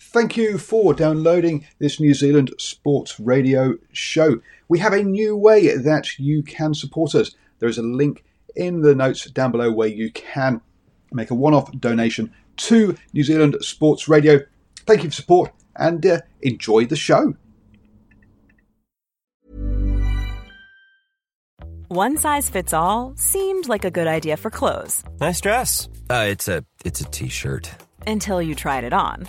Thank you for downloading this New Zealand Sports Radio show. We have a new way that you can support us. There is a link in the notes down below where you can make a one off donation to New Zealand Sports Radio. Thank you for support and uh, enjoy the show. One size fits all seemed like a good idea for clothes. Nice dress. Uh, it's a it's a t-shirt. Until you tried it on.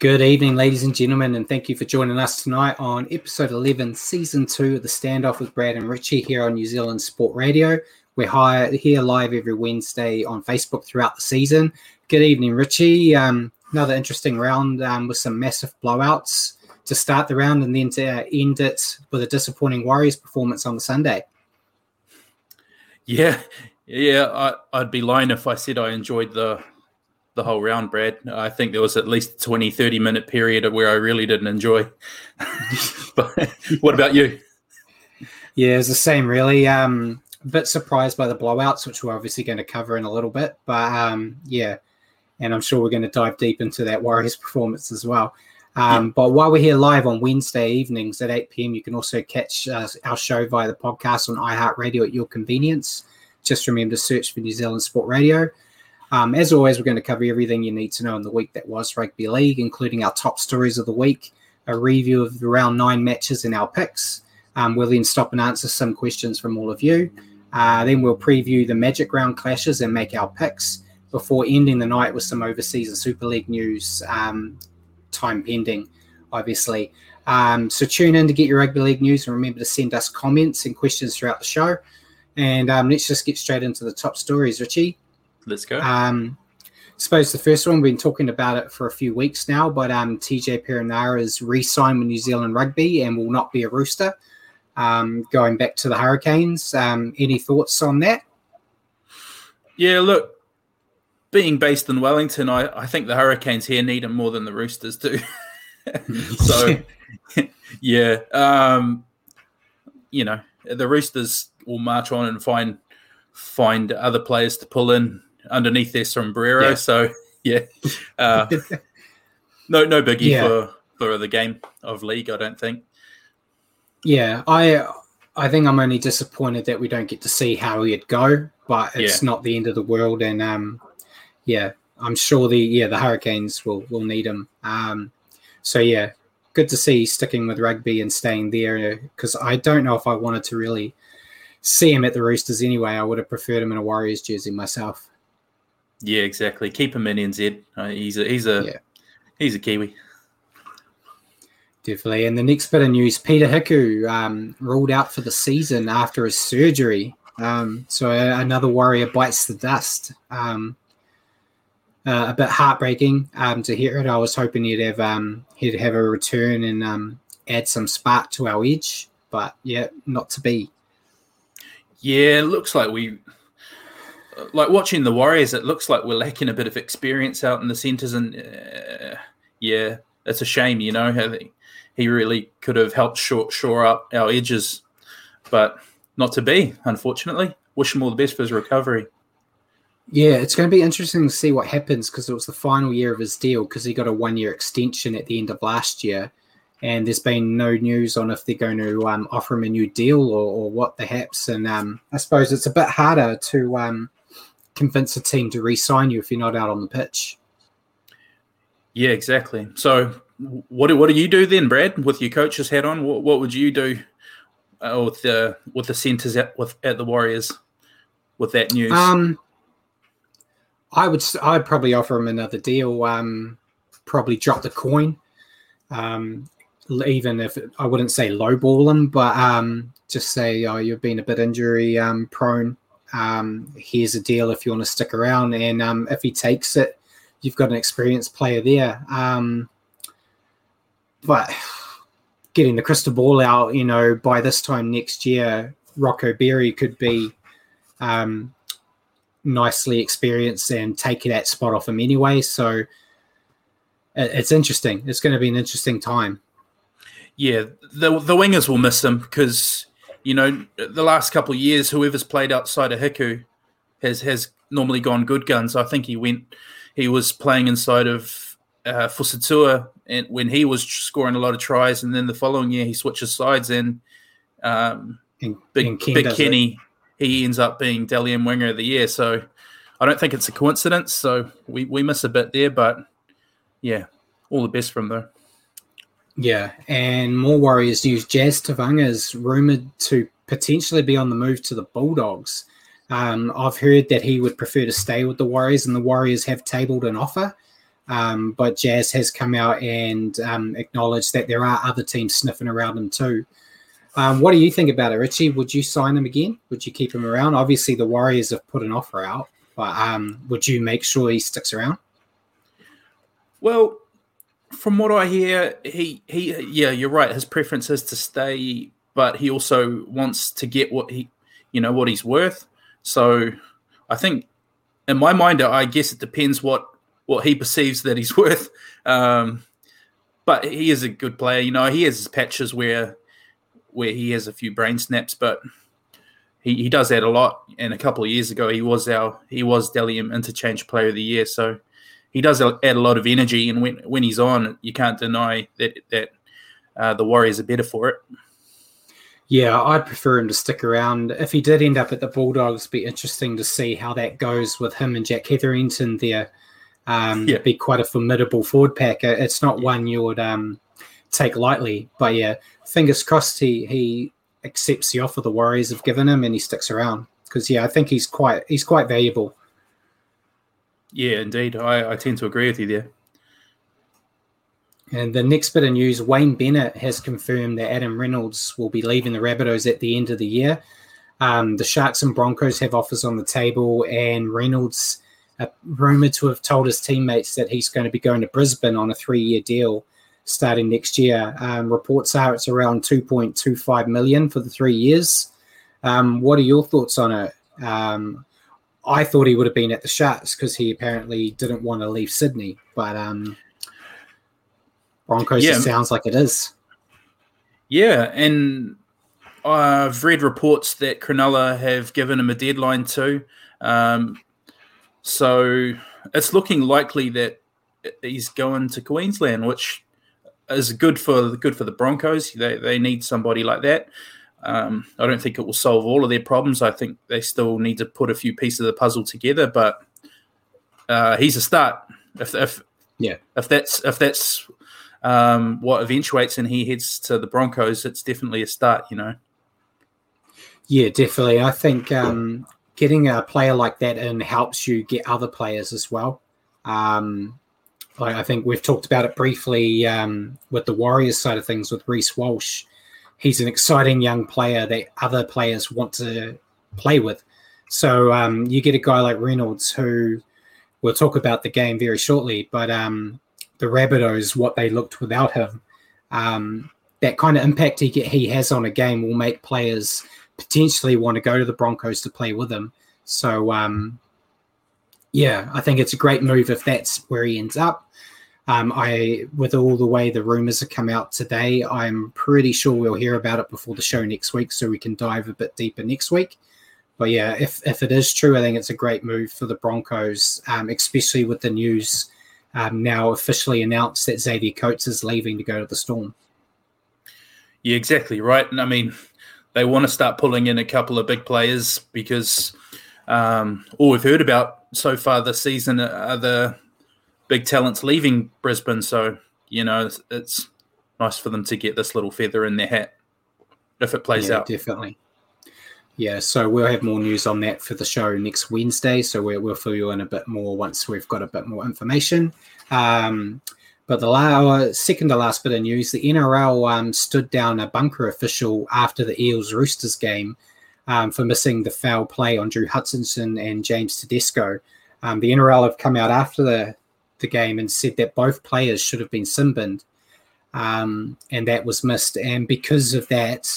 Good evening, ladies and gentlemen, and thank you for joining us tonight on episode 11, season two of the Standoff with Brad and Richie here on New Zealand Sport Radio. We're here live every Wednesday on Facebook throughout the season. Good evening, Richie. Um, another interesting round um, with some massive blowouts to start the round and then to uh, end it with a disappointing Warriors performance on the Sunday. Yeah, yeah, I, I'd be lying if I said I enjoyed the the whole round, Brad. I think there was at least 20, 30 minute period of where I really didn't enjoy. but what about you? Yeah, it's the same, really. Um, a bit surprised by the blowouts, which we're obviously going to cover in a little bit. But um, yeah, and I'm sure we're going to dive deep into that Warriors performance as well. Um, But while we're here live on Wednesday evenings at 8 p.m., you can also catch uh, our show via the podcast on iHeartRadio at your convenience. Just remember to search for New Zealand Sport Radio. Um, as always, we're going to cover everything you need to know in the week that was rugby league, including our top stories of the week, a review of the round nine matches and our picks. Um, we'll then stop and answer some questions from all of you. Uh, then we'll preview the Magic Round clashes and make our picks before ending the night with some overseas and Super League news, um, time pending, obviously. Um, so tune in to get your rugby league news and remember to send us comments and questions throughout the show. And um, let's just get straight into the top stories, Richie. Let's go. Um, suppose the first one we've been talking about it for a few weeks now, but um, TJ Perenara is re-signed with New Zealand Rugby and will not be a Rooster. Um, going back to the Hurricanes, um, any thoughts on that? Yeah, look, being based in Wellington, I, I think the Hurricanes here need him more than the Roosters do. so, yeah, um, you know, the Roosters will march on and find find other players to pull in underneath their sombrero. Yeah. So, yeah, uh, no, no biggie Yeah. for for the game of league. I don't think. Yeah, I I think I'm only disappointed that we don't get to see how he'd go, but it's Yeah. not the end of the world. And um, yeah, I'm sure the yeah the Hurricanes will will need him. Um, so yeah, good to see sticking with rugby and staying there because I don't know if I wanted to really see him at the Roosters anyway. I would have preferred him in a Warriors jersey myself. Yeah, exactly. Keep him in NZ. Uh, he's a he's a Yeah. he's a Kiwi. Definitely. And the next bit of news Peter Hiku um, ruled out for the season after his surgery. Um, so another warrior bites the dust. Um, uh, a bit heartbreaking um, to hear it. I was hoping he'd have um, he'd have a return and um, add some spark to our edge, but yeah, not to be. Yeah, it looks like we like watching the Warriors. It looks like we're lacking a bit of experience out in the centres, and uh, yeah, it's a shame. You know, how they- he really could have helped shore, shore up our edges, but not to be. Unfortunately, wish him all the best for his recovery. Yeah, it's going to be interesting to see what happens because it was the final year of his deal because he got a one year extension at the end of last year. And there's been no news on if they're going to um, offer him a new deal or, or what perhaps. And um, I suppose it's a bit harder to um, convince a team to re sign you if you're not out on the pitch. Yeah, exactly. So, what do what do you do then, Brad, with your coach's hat on? What, what would you do uh, with the with the centers at with at the Warriors with that news? Um, I would I'd probably offer him another deal. Um, probably drop the coin. Um, even if it, I wouldn't say lowball him, but um, just say, oh, you've been a bit injury um, prone. Um, here's a deal if you want to stick around, and um, if he takes it, you've got an experienced player there. Um, but getting the crystal ball out, you know, by this time next year, Rocco Berry could be um, nicely experienced and take that spot off him anyway. So it's interesting. It's going to be an interesting time. Yeah, the the wingers will miss him because you know the last couple of years, whoever's played outside of Hiku has has normally gone good guns. I think he went, he was playing inside of uh, Fusitu'a and when he was scoring a lot of tries, and then the following year he switches sides and um, and, Big, and Big Kenny he ends up being M Winger of the Year. So I don't think it's a coincidence. So we, we miss a bit there, but yeah, all the best from though. Yeah, and more Warriors news. Jazz Tevaga is rumored to potentially be on the move to the Bulldogs. Um, I've heard that he would prefer to stay with the Warriors, and the Warriors have tabled an offer. Um, but Jazz has come out and um, acknowledged that there are other teams sniffing around him too. Um, what do you think about it, Richie? Would you sign him again? Would you keep him around? Obviously, the Warriors have put an offer out, but um, would you make sure he sticks around? Well, from what I hear, he he yeah, you're right. His preference is to stay, but he also wants to get what he you know what he's worth. So I think in my mind, I guess it depends what what he perceives that he's worth. Um, but he is a good player. You know, he has his patches where where he has a few brain snaps, but he, he does that a lot. And a couple of years ago, he was our he was Dally M Interchange Player of the Year. So he does add a lot of energy, and when when he's on, you can't deny that that uh, the Warriors are better for it. Yeah, I'd prefer him to stick around. If he did end up at the Bulldogs, be interesting to see how that goes with him and Jack Hetherington there. Um, Yeah. Be quite a formidable forward pack. Uh, It's not one you would um, take lightly, but yeah, fingers crossed he he accepts the offer the Warriors have given him and he sticks around because yeah, I think he's quite he's quite valuable. Yeah, indeed, I, I tend to agree with you there. And the next bit of news Wayne Bennett has confirmed that Adam Reynolds will be leaving the Rabbitohs at the end of the year. Um, the Sharks and Broncos have offers on the table, and Reynolds, uh, rumored to have told his teammates that he's going to be going to Brisbane on a three year deal starting next year. Um, reports are it's around 2.25 million for the three years. Um, what are your thoughts on it? Um, I thought he would have been at the Sharks because he apparently didn't want to leave Sydney, but um, Broncos Yeah. it sounds like it is. Yeah, and I've read reports that Cronulla have given him a deadline too. Um, so it's looking likely that he's going to Queensland, which is good for good for the Broncos. They they need somebody like that. Um, I don't think it will solve all of their problems. I think they still need to put a few pieces of the puzzle together. But uh, he's a start. If, if Yeah. if that's if that's um, what eventuates and he heads to the Broncos, it's definitely a start. You know. Yeah, definitely. I think um, getting a player like that in helps you get other players as well. Um, like I think we've talked about it briefly um, with the Warriors side of things with Reece Walsh. He's an exciting young player that other players want to play with. So um, you get a guy like Reynolds who we'll talk about the game very shortly, but um, the Rabbitohs, what they looked without him, um, that kind of impact he get, he has on a game will make players potentially want to go to the Broncos to play with him. So, um, yeah, I think it's a great move if that's where he ends up. Um, I, with all the way the rumors have come out today, I'm pretty sure we'll hear about it before the show next week, so we can dive a bit deeper next week. But yeah, if if it is true, I think it's a great move for the Broncos, um, especially with the news um, now officially announced that Xavier Coates is leaving to go to the Storm. Yeah, exactly right. And I mean, they want to start pulling in a couple of big players because um, all we've heard about so far this season are the big talents leaving Brisbane. So you know, it's, it's nice for them to get this little feather in their hat. if it plays yeah, out. Definitely. Yeah, so we'll have more news on that for the show next Wednesday. So we'll, we'll fill you in a bit more once we've got a bit more information. Um, but the la- second to last bit of news, the NRL um, stood down a bunker official after the Eels Roosters game um, for missing the foul play on Drew Hutchinson and James Tedesco. Um, the NRL have come out after the, the game and said that both players should have been sin um, and that was missed. And because of that,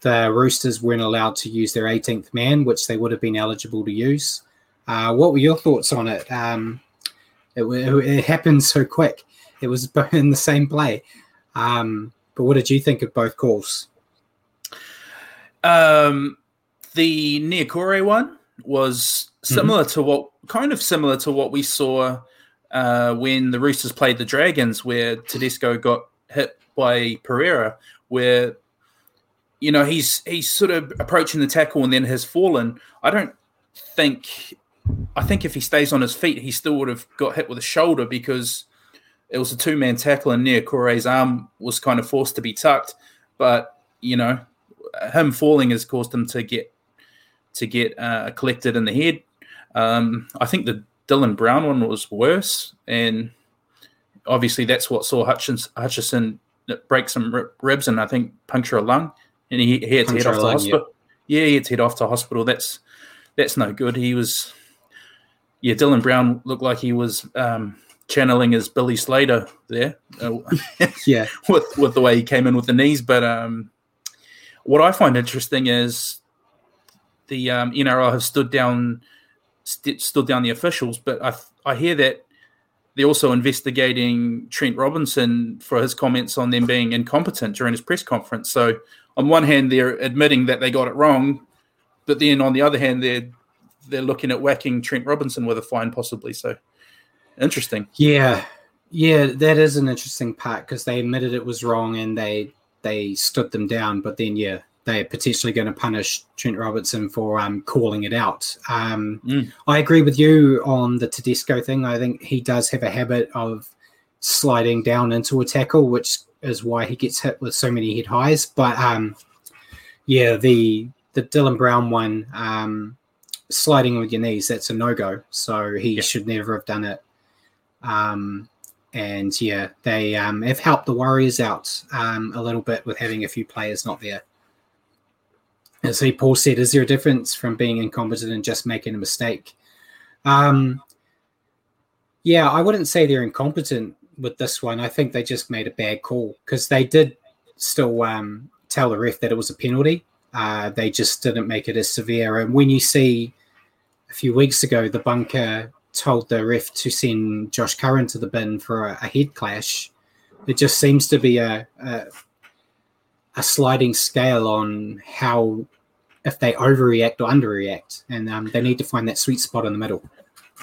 the Roosters weren't allowed to use their 18th man, which they would have been eligible to use. Uh, what were your thoughts on it? Um, it, it, happened so quick. It was in the same play. Um, but what did you think of both calls? Um, the Niukore one was similar mm-hmm. to what, kind of similar to what we saw uh, when the Roosters played the Dragons, where Tedesco got hit by Pereira, where you know he's he's sort of approaching the tackle and then has fallen. I don't think. I think if he stays on his feet, he still would have got hit with a shoulder because it was a two man tackle and Niukore's arm was kind of forced to be tucked. But you know, him falling has caused him to get to get uh, collected in the head. Um, I think the Dylan Brown one was worse, and obviously that's what saw Hutchins, Hutchison break some ribs and I think puncture a lung, and he, he had to head off to hospital. Yeah. yeah, he had to head off to hospital. That's that's no good. He was, yeah, Dylan Brown looked like he was um, channeling his Billy Slater there. Uh, yeah, with with the way he came in with the knees. But um, what I find interesting is the um, NRL have stood down st- stood down the officials, but I I hear that they're also investigating Trent Robinson for his comments on them being incompetent during his press conference. So on one hand, they're admitting that they got it wrong, but then on the other hand, they're they're looking at whacking Trent Robinson with a fine, possibly. So interesting. Yeah, yeah, that is an interesting part because they admitted it was wrong and they they stood them down, but then yeah, they're potentially going to punish Trent Robertson for um, calling it out. Um, mm. I agree with you on the Tedesco thing. I think he does have a habit of sliding down into a tackle, which is why he gets hit with so many head highs. But um, yeah, the the Dylan Brown one, um, sliding with your knees, that's a no go. So he should never have done it. Um, and yeah, they um, have helped the Warriors out um, a little bit with having a few players not there. As Paul said, is there a difference from being incompetent and just making a mistake? Um, yeah, I wouldn't say they're incompetent with this one. I think they just made a bad call because they did still um, tell the ref that it was a penalty. Uh, they just didn't make it as severe. And when you see a few weeks ago, the bunker told the ref to send Josh Curran to the bin for a, a head clash, it just seems to be a, a a sliding scale on how if they overreact or underreact, and um, they need to find that sweet spot in the middle.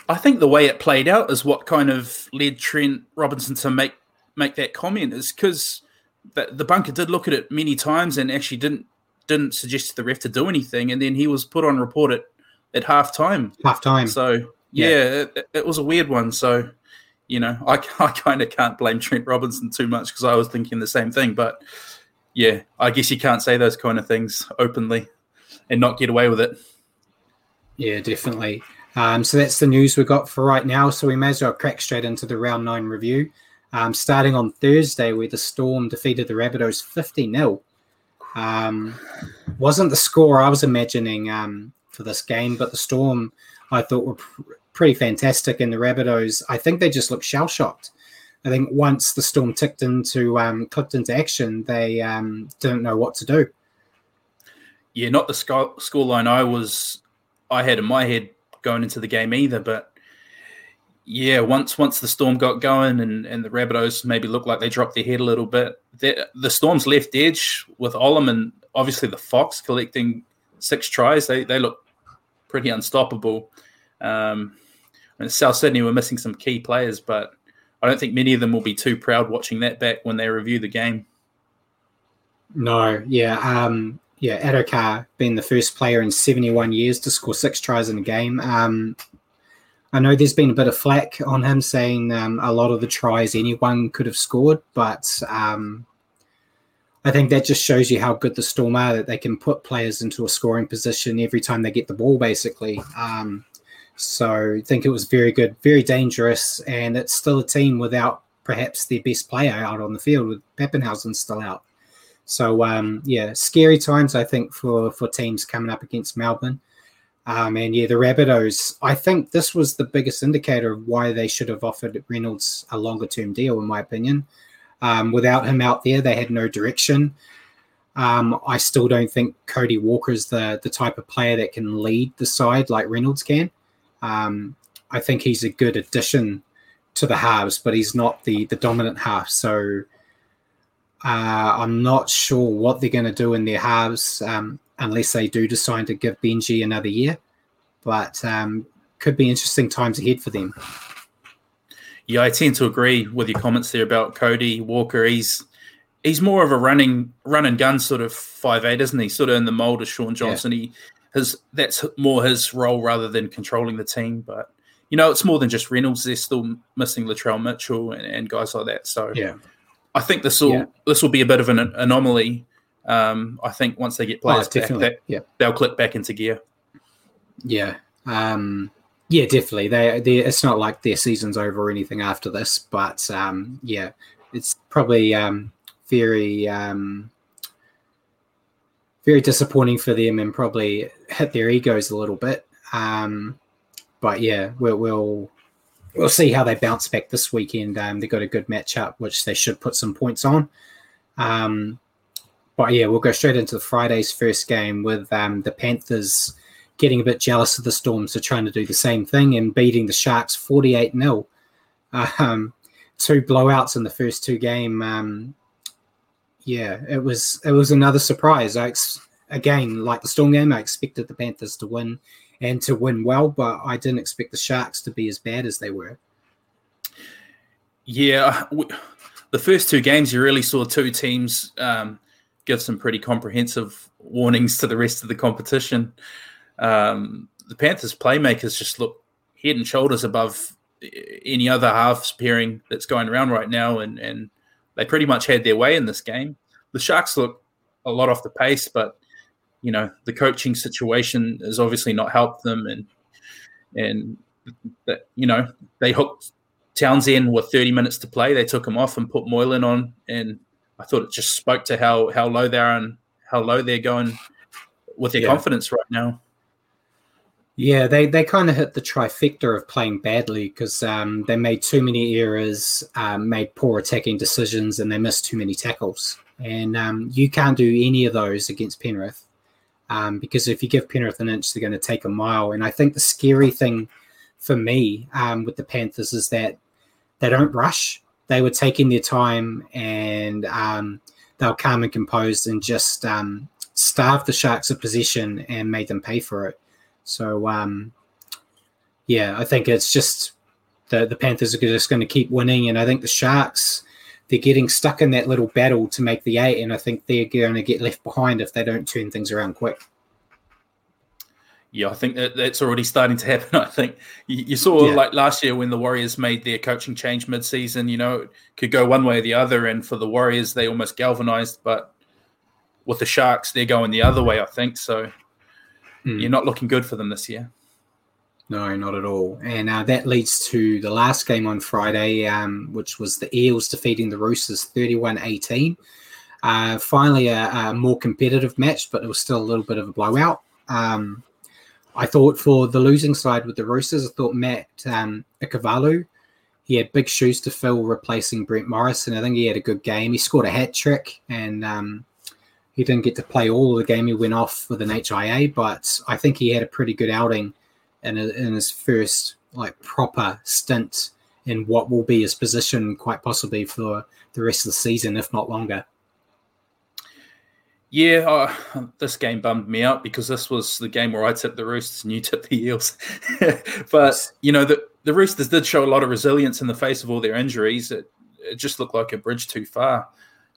I think the way it played out is what kind of led Trent Robinson to make make that comment is because the, the bunker did look at it many times and actually didn't didn't suggest to the ref to do anything, and then he was put on report at at half time. Half time. So yeah, yeah. It, it, was a weird one. So you know, I, I kind of can't blame Trent Robinson too much because I was thinking the same thing, but yeah, I guess you can't say those kind of things openly and not get away with it. Yeah, definitely. Um, so that's the news we got for right now. So we may as well crack straight into the round nine review. Um, starting on Thursday, where the Storm defeated the Rabbitohs 50 0. Um, wasn't the score I was imagining um, for this game, but the Storm I thought were pr- pretty fantastic. And the Rabbitohs, I think they just looked shell shocked. I think once the storm ticked into um, clicked into action, they um, didn't know what to do. Yeah, not the score, line I was I had in my head going into the game either. But yeah, once once the storm got going and, and the Rabbitohs maybe looked like they dropped their head a little bit, the storm's left edge with and obviously the Fox collecting six tries, they they look pretty unstoppable. Um, and South Sydney were missing some key players, but I don't think many of them will be too proud watching that back when they review the game. No, yeah, um, yeah, Addo-Carr being the first player in 71 years to score six tries in a game. Um, I know there's been a bit of flack on him saying um, a lot of the tries anyone could have scored, but um, I think that just shows you how good the Storm are that they can put players into a scoring position every time they get the ball, basically. Um, so I think it was very good, very dangerous, and it's still a team without perhaps their best player out on the field with Papenhuyzen still out. So um, yeah, scary times I think for for teams coming up against Melbourne. Um, and yeah, the Rabbitohs. I think this was the biggest indicator of why they should have offered Reynolds a longer term deal, in my opinion. Um, without him out there, they had no direction. Um, I still don't think Cody Walker is the the type of player that can lead the side like Reynolds can. Um, I think he's a good addition to the halves, but he's not the the dominant half. So uh, I'm not sure what they're going to do in their halves um, unless they do decide to give Benji another year. But um, could be interesting times ahead for them. Yeah, I tend to agree with your comments there about Cody Walker. He's he's more of a running run and gun sort of five eight, isn't he? Sort of in the mold of Shaun Johnson. Yeah. He his that's more his role rather than controlling the team. But you know, it's more than just Reynolds. They're still missing Latrell Mitchell and, and guys like that. So yeah, I think this will yeah. this will be a bit of an anomaly. Um, I think once they get players oh, back, that, yeah. they'll click back into gear. Yeah, um, yeah, definitely. They, they, it's not like their season's over or anything after this, but um, yeah, it's probably um, very, um, very disappointing for them and probably hit their egos a little bit. Um, but yeah, we'll, we'll we'll see how they bounce back this weekend. Um, they've got a good matchup, which they should put some points on. Um, but yeah, we'll go straight into Friday's first game with um, the Panthers getting a bit jealous of the Storm, so trying to do the same thing and beating the Sharks 48 0. Um, two blowouts in the first two game. Yeah, it was it was another surprise. I ex- again, like the Storm game, I expected the Panthers to win and to win well, but I didn't expect the Sharks to be as bad as they were. Yeah, the first two games, you really saw two teams um, give some pretty comprehensive warnings to the rest of the competition. Um, the Panthers' playmakers just look head and shoulders above any other halves pairing that's going around right now, and, and they pretty much had their way in this game. The Sharks look a lot off the pace, but you know the coaching situation has obviously not helped them, and and that you know they hooked Townsend with 30 minutes to play. They took him off and put Moylan on, and I thought it just spoke to how how low they are and how low they're going with their yeah. confidence right now. Yeah, they, they kind of hit the trifecta of playing badly because um, they made too many errors, um, made poor attacking decisions, and they missed too many tackles. And um, you can't do any of those against Penrith um, because if you give Penrith an inch, they're going to take a mile. And I think the scary thing for me um, with the Panthers is that they don't rush. They were taking their time and um, they were calm and composed and just um, starved the Sharks of possession and made them pay for it. So, um, yeah, I think it's just the, the Panthers are just going to keep winning. And I think the Sharks they're getting stuck in that little battle to make the eight, and I think they're going to get left behind if they don't turn things around quick. Yeah, I think that that's already starting to happen. I think you, you saw yeah. like last year when the Warriors made their coaching change mid-season. You know, it could go one way or the other, and for the Warriors, they almost galvanized. But with the Sharks, they're going the other way. I think so. Mm. You're not looking good for them this year. No, not at all. And uh, that leads to the last game on Friday, um, which was the Eels defeating the Roosters 31 18. Uh, finally, a, a, more competitive match, but it was still a little bit of a blowout. Um, I thought for the losing side with the Roosters, I thought Matt um, Ikuvalu, he had big shoes to fill replacing Brett Morris, and I think he had a good game. He scored a hat trick, and um, he didn't get to play all of the game. He went off with an HIA, but I think he had a pretty good outing in, a, in his first like proper stint in what will be his position quite possibly for the rest of the season, if not longer. Yeah, uh, this game bummed me out because this was the game where I tipped the Roosters and you tipped the Eels. but you know, the the Roosters did show a lot of resilience in the face of all their injuries. It, it just looked like a bridge too far.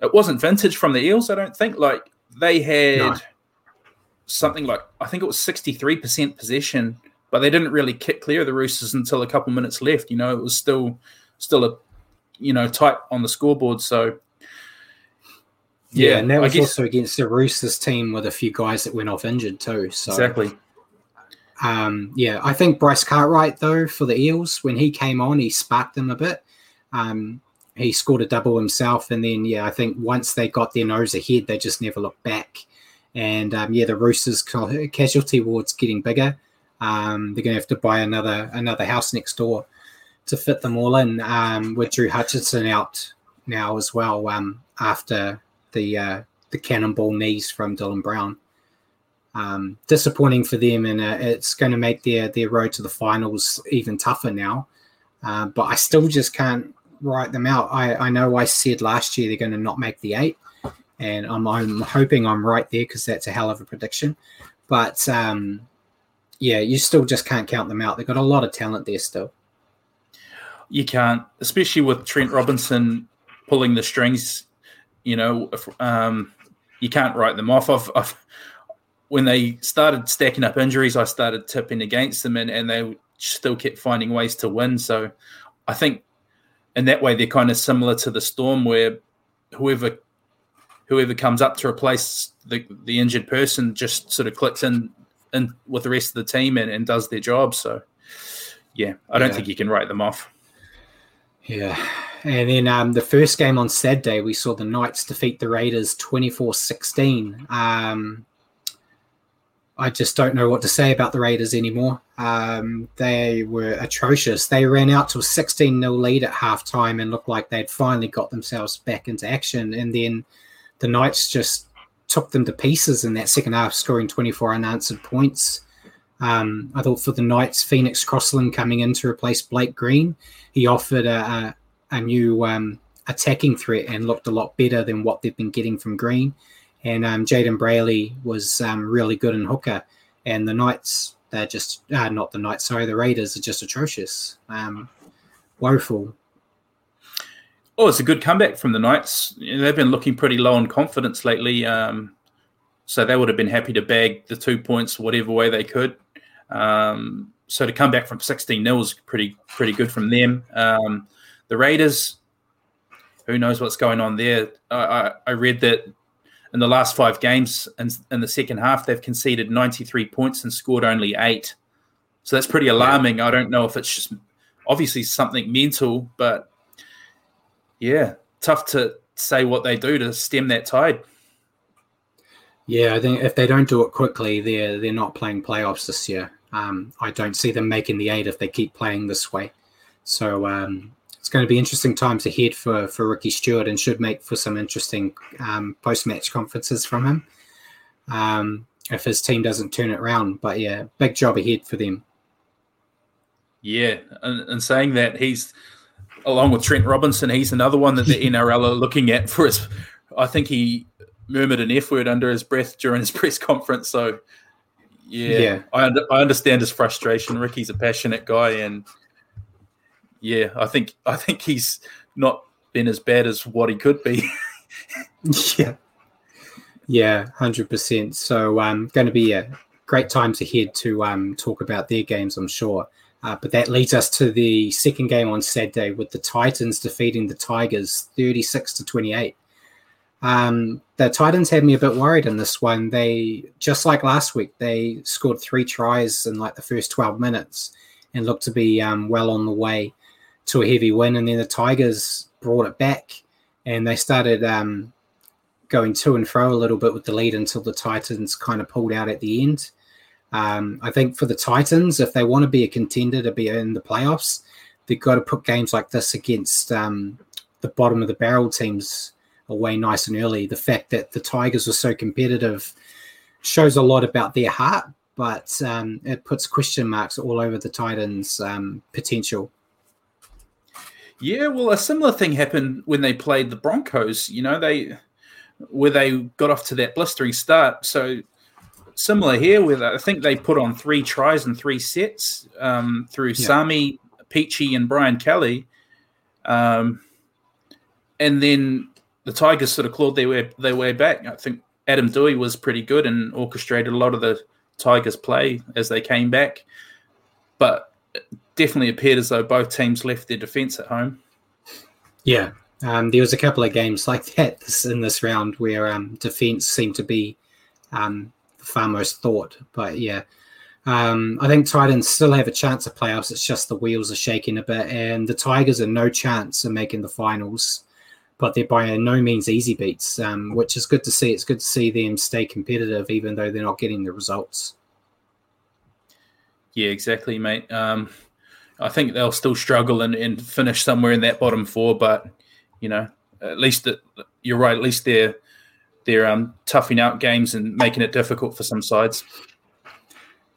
It wasn't vintage from the Eels, I don't think. Like they had no. something like I think it was sixty three percent possession but they didn't really kick clear of the Roosters until a couple minutes left. You know, it was still still a you know tight on the scoreboard. So Yeah, Yeah, and that I was guess- also against the Roosters team with a few guys that went off injured too. So Exactly. Um, yeah, I think Bryce Cartwright though for the Eels when he came on, he sparked them a bit. Um, he scored a double himself, and then yeah, I think once they got their nose ahead, they just never looked back. And um, yeah, the Roosters casualty ward's getting bigger. Um, they're going to have to buy another another house next door to fit them all in. Um, with Drew Hutchinson out now as well um, after the uh, the cannonball knees from Dylan Brown um, disappointing for them, and uh, it's going to make their their road to the finals even tougher now. Uh, but I still just can't write them out. I, I know I said last year they're going to not make the eight, and I'm I'm hoping I'm right there because that's a hell of a prediction. But um, yeah, you still just can't count them out. They've got a lot of talent there still. You can't, especially with Trent Robinson pulling the strings. You know, if, um, you can't write them off. I've, I've, when they started stacking up injuries, I started tipping against them, and, and they still kept finding ways to win. So, I think in that way they're kind of similar to the Storm, where whoever whoever comes up to replace the the injured person just sort of clicks in in with the rest of the team and, and does their job. So, yeah, I don't Yeah. think you can write them off. Yeah. And then um, the first game on Saturday, we saw the Knights defeat the Raiders 24 16. Um, I just don't know what to say about the Raiders anymore. Um, they were atrocious. They ran out to a 16 0 lead at halftime and looked like they'd finally got themselves back into action. And then the Knights just took them to pieces in that second half, scoring 24 unanswered points. Um, I thought for the Knights, Phoenix Crossland coming in to replace Blake Green, he offered a, a, a new um, attacking threat and looked a lot better than what they've been getting from Green. And um, Jayden Brailey was um, really good in hooker. And the Knights, they're just, uh, not the Knights, sorry, the Raiders are just atrocious. Um, woeful. Oh, it's a good comeback from the Knights. They've been looking pretty low on confidence lately. Um, so they would have been happy to bag the two points whatever way they could. Um, so to come back from 16 0 is pretty pretty good from them. Um, the Raiders, who knows what's going on there? I, I, I read that in the last five games in, in the second half, they've conceded 93 points and scored only eight. So that's pretty alarming. I don't know if it's just obviously something mental, but yeah, tough to say what they do to stem that tide. Yeah, I think if they don't do it quickly, they're they're not playing playoffs this year. Um, I don't see them making the eight if they keep playing this way. So um, it's going to be interesting times ahead for for Ricky Stuart, and should make for some interesting um, post match conferences from him um, if his team doesn't turn it around. But yeah, big job ahead for them. Yeah, and, and saying that he's along with Trent Robinson, he's another one that the NRL are looking at for his. I think he murmured an F word under his breath during his press conference. So yeah, Yeah. I under, I understand his frustration. Ricky's a passionate guy, and yeah, I think I think he's not been as bad as what he could be. yeah. Yeah, hundred percent. So um going to be a great times ahead to um talk about their games, I'm sure. Uh, but that leads us to the second game on Saturday with the Titans defeating the Tigers 36 to 28. Um, the Titans had me a bit worried in this one. They just like last week, they scored three tries in like the first 12 minutes and looked to be um, well on the way to a heavy win. And then the Tigers brought it back and they started um, going to and fro a little bit with the lead until the Titans kind of pulled out at the end. Um, I think for the Titans, if they want to be a contender to be in the playoffs, they've got to put games like this against um, the bottom of the barrel teams away nice and early. The fact that the Tigers were so competitive shows a lot about their heart, but um, it puts question marks all over the Titans' um, potential. Yeah, well, a similar thing happened when they played the Broncos. You know, they where they got off to that blistering start. So similar here, where I think they put on three tries and three sets um, through Yeah. Sami, Peachey, and Brian Kelly, um, and then the Tigers sort of clawed their way their way back. I think Adam Doueihi was pretty good and orchestrated a lot of the Tigers' play as they came back, but it definitely appeared as though both teams left their defense at home. Yeah, Um, there was a couple of games like that this, in this round where um, defense seemed to be um, far most thought. But yeah, um, I think Titans still have a chance of playoffs. It's just the wheels are shaking a bit, and the Tigers are no chance of making the finals. But they're by no means easy beats, um, which is good to see. It's good to see them stay competitive, even though they're not getting the results. Yeah, exactly, mate. Um, I think they'll still struggle and, and, finish somewhere in that bottom four, but you know, at least the, you're right. At least they're they're um, toughing out games and making it difficult for some sides.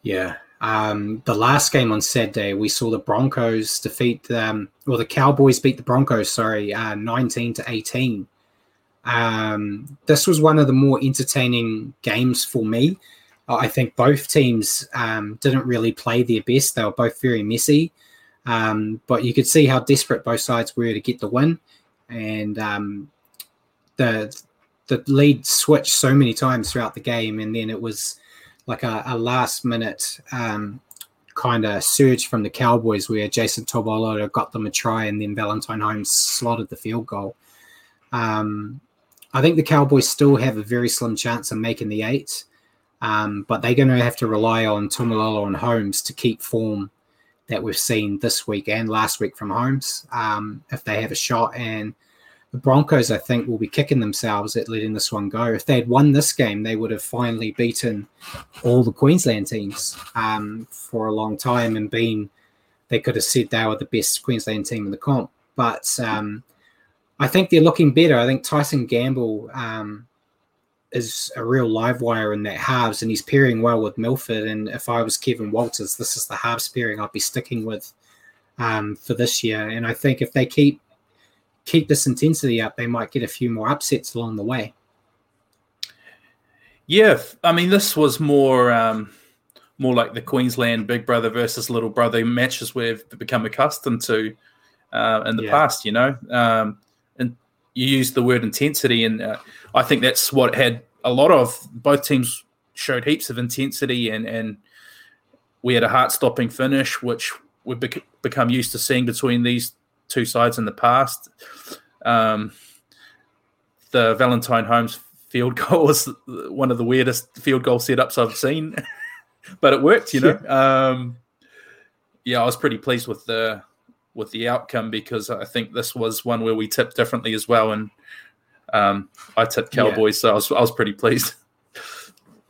Yeah. Um, the last game on Saturday, we saw the Broncos defeat, um, or the Cowboys beat the Broncos, sorry, uh, 19 to 18. Um, this was one of the more entertaining games for me. I think both teams um, didn't really play their best. They were both very messy, um, but you could see how desperate both sides were to get the win. And um, the the lead switched so many times throughout the game, and then it was like a, a last minute um, kind of surge from the Cowboys where Jason Taumalolo got them a try, and then Valentine Holmes slotted the field goal. Um, I think the Cowboys still have a very slim chance of making the eight, um, but they're going to have to rely on Taumalolo and Holmes to keep form that we've seen this week and last week from Holmes um, if they have a shot. And the Broncos, I think, will be kicking themselves at letting this one go. If they had won this game, they would have finally beaten all the Queensland teams um, for a long time and been, they could have said they were the best Queensland team in the comp. But um, I think they're looking better. I think Tyson Gamble um, is a real live wire in that halves, and he's pairing well with Milford. And if I was Kevin Walters, this is the halves pairing I'd be sticking with um, for this year. And I think if they keep keep this intensity up, they might get a few more upsets along the way. Yeah, I mean, this was more um, more like the Queensland Big Brother versus Little Brother matches we've become accustomed to uh, in the yeah. past. You know, um, and you used the word intensity, and uh, I think that's what had a lot of both teams showed heaps of intensity, and and we had a heart stopping finish, which we've bec- become used to seeing between these two sides in the past. Um, the Valentine Holmes field goal was one of the weirdest field goal setups I've seen, but it worked. You know, um, yeah, I was pretty pleased with the with the outcome because I think this was one where we tipped differently as well, and um, I tipped Cowboys, yeah. so I was I was pretty pleased.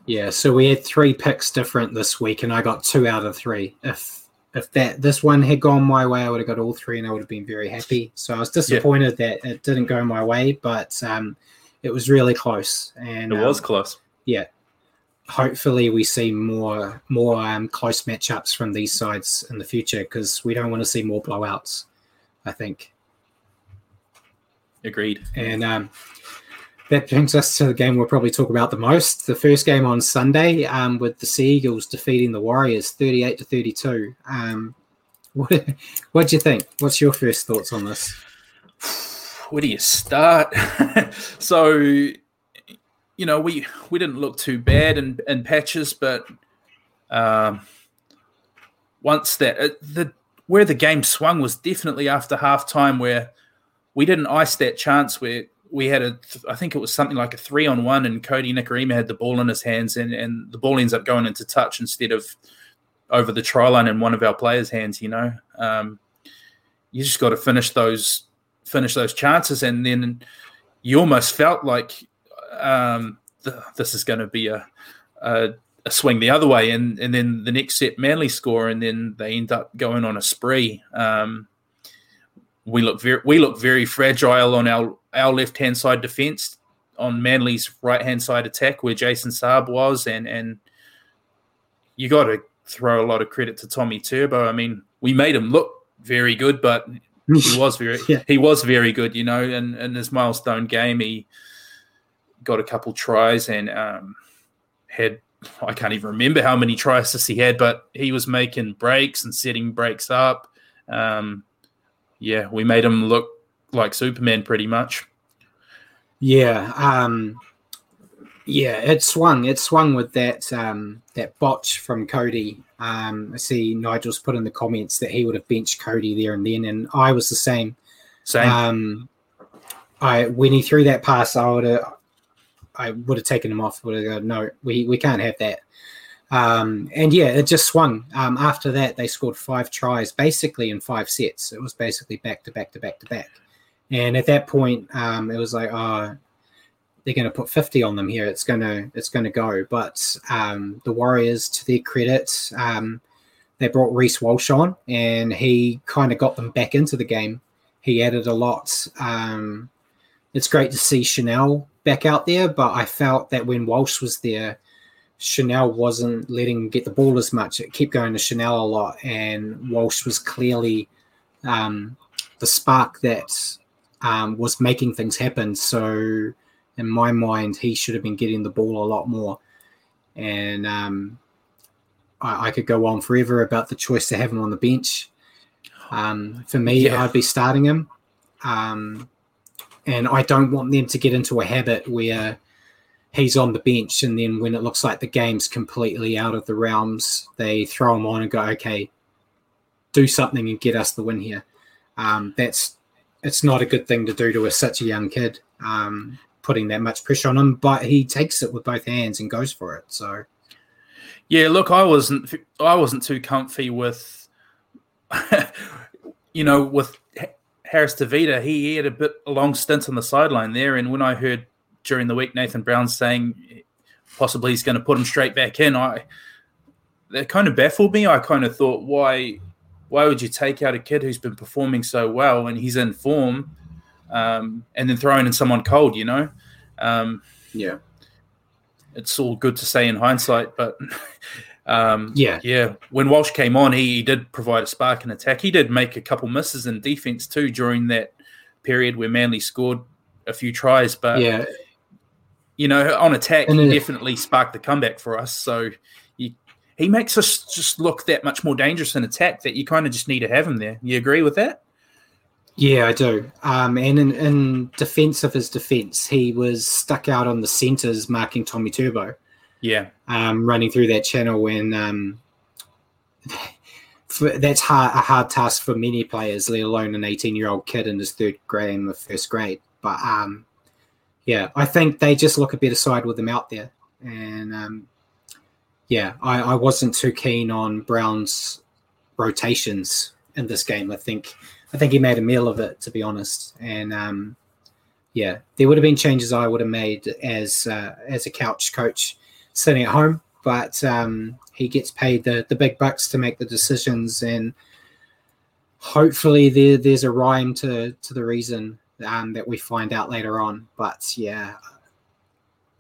Yeah, so we had three picks different this week, and I got two out of three. If if that this one had gone my way, I would have got all three, and I would have been very happy. So I was disappointed yeah. that it didn't go my way, but um, it was really close, and it was um, close. Yeah, hopefully we see more more um, close matchups from these sides in the future because we don't want to see more blowouts. I think. Agreed. And um, that brings us to the game we'll probably talk about the most. The first game on Sunday, um, with the Sea Eagles defeating the Warriors, thirty-eight to thirty-two. Um, what what do you think? What's your first thoughts on this? Where do you start? so, you know, we we didn't look too bad in, in patches, but um, once that uh, the where the game swung was definitely after halftime, where we didn't ice that chance where we had a, I think it was something like a three on one, and Kodi Nikorima had the ball in his hands, and, and the ball ends up going into touch instead of over the try line in one of our players' hands. You know, um, you just got to finish those finish those chances, and then you almost felt like um, the, this is going to be a, a, a swing the other way, and and then the next set Manly score, and then they end up going on a spree. Um, we look very we look very fragile on our our left hand side defence on Manly's right hand side attack where Jason Saab was, and and you got to throw a lot of credit to Tommy Turbo. I mean, we made him look very good, but he was very yeah. he was very good, you know. And in his milestone game, he got a couple tries and um, had I can't even remember how many tries he had, but he was making breaks and setting breaks up. Um, yeah, we made him look like Superman pretty much. Yeah, um, yeah, it swung. It swung with that um, that botch from Kodi. Um, I see Nigel's put in the comments that he would have benched Kodi there and then, and I was the same. Same. Um, I when he threw that pass, I would have I would have taken him off. Would have gone, no, we we can't have that. Um, and yeah, it just swung. Um, after that, they scored five tries basically in five sets. It was basically back to back to back to back. And at that point, um, it was like, oh, they're going to put 50 on them here. It's going to it's going to go. But um, the Warriors, to their credit, um, they brought Reece Walsh on, and he kind of got them back into the game. He added a lot. Um, it's great to see Chanel back out there, but I felt that when Walsh was there, Chanel wasn't letting him get the ball as much. It kept going to Chanel a lot, and Walsh was clearly um, the spark that um, was making things happen. So, in my mind, he should have been getting the ball a lot more. And um, I, I, could go on forever about the choice to have him on the bench. Um, for me, yeah. I'd be starting him. Um, and I don't want them to get into a habit where he's on the bench and then when it looks like the game's completely out of the realms, they throw him on and go, okay, do something and get us the win here. Um, that's it's not a good thing to do to a, such a young kid, um, putting that much pressure on him. But he takes it with both hands and goes for it. So, yeah, look, I wasn't I wasn't too comfy with, you know, with Harris Tavita, he had a bit a long stint on the sideline there, and when I heard during the week Nathan Brown saying possibly he's going to put him straight back in, I that kind of baffled me. I kind of thought, why why would you take out a kid who's been performing so well and he's in form, um, and then throwing in someone cold? You know, um, yeah, it's all good to say in hindsight, but Um, yeah, yeah. When Walsh came on, he, he, did provide a spark in attack. He did make a couple misses in defense too during that period where Manly scored a few tries. But yeah, you know, on attack, and he definitely sparked the comeback for us. So he, he makes us just look that much more dangerous in attack that you kind of just need to have him there. You agree with that? Yeah, I do. Um, and in, in defense of his defense, he was stuck out on the centers marking Tommy Turbo. Yeah. Um, running through that channel when um, that's hard, a hard task for many players, let alone an 18 year old kid in his third grade in the first grade. But um, yeah, I think they just look a better side with them out there. And um, yeah, I, I wasn't too keen on Brown's rotations in this game. I think I think he made a meal of it, to be honest. And um, yeah, there would have been changes I would have made as uh, as a couch coach sitting at home, but um, he gets paid the, the big bucks to make the decisions. And hopefully there, there's a rhyme to, to the reason um, that we find out later on. But yeah,